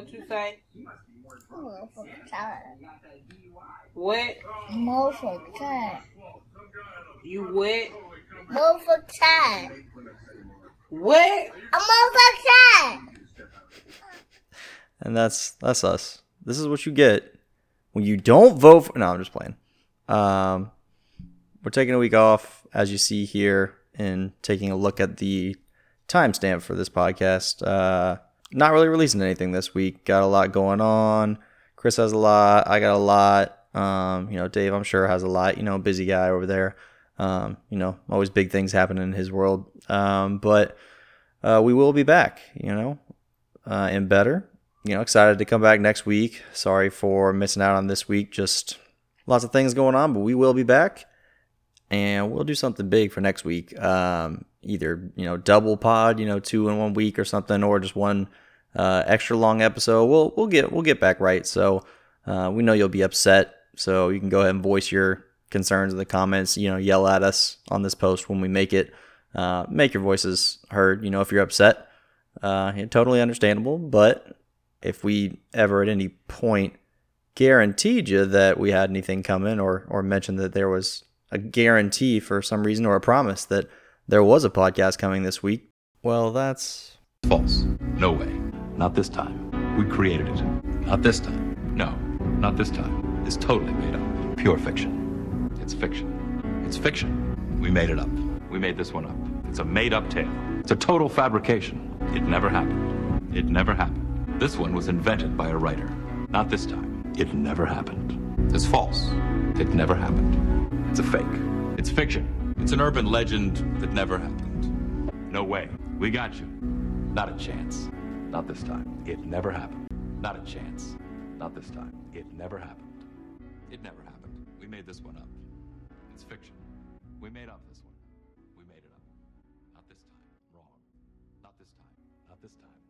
What you say? Motherfucker tired. What? Motherfucker tired. You what? Motherfucker tired. What? A motherfucker tired. and that's that's us. This is what you get when you don't vote for. No, I'm just playing. Um, we're taking a week off, as you see here, and taking a look at the timestamp for this podcast. Uh, not really releasing anything this week. Got a lot going on. Chris has a lot. I got a lot. Um, you know, Dave, I'm sure has a lot. You know, busy guy over there. Um, you know, always big things happening in his world. Um, but uh, we will be back. You know, uh, and better. You know, excited to come back next week. Sorry for missing out on this week. Just lots of things going on, but we will be back, and we'll do something big for next week. Um, either you know double pod, you know two in one week or something, or just one uh, extra long episode. We'll we'll get we'll get back right. So uh, we know you'll be upset, so you can go ahead and voice your concerns in the comments. You know, yell at us on this post when we make it. Uh, make your voices heard. You know, if you're upset, uh, totally understandable. But if we ever at any point guaranteed you that we had anything coming or or mentioned that there was a guarantee for some reason or a promise that there was a podcast coming this week, well, that's False. No way. Not this time. We created it. Not this time. No, not this time. It's totally made up. Pure fiction. It's fiction. It's fiction. We made it up. We made this one up. It's a made up tale. It's a total fabrication. It never happened. It never happened. This one was invented by a writer. Not this time. It never happened. It's false. It never happened. It's a fake. It's fiction. It's an urban legend that never happened. No way. We got you. Not a chance. Not this time. It never happened. Not a chance. Not this time. It never happened. It never happened. We made this one up. It's fiction. We made up this one. We made it up. Not this time. Wrong. Not this time. Not this time.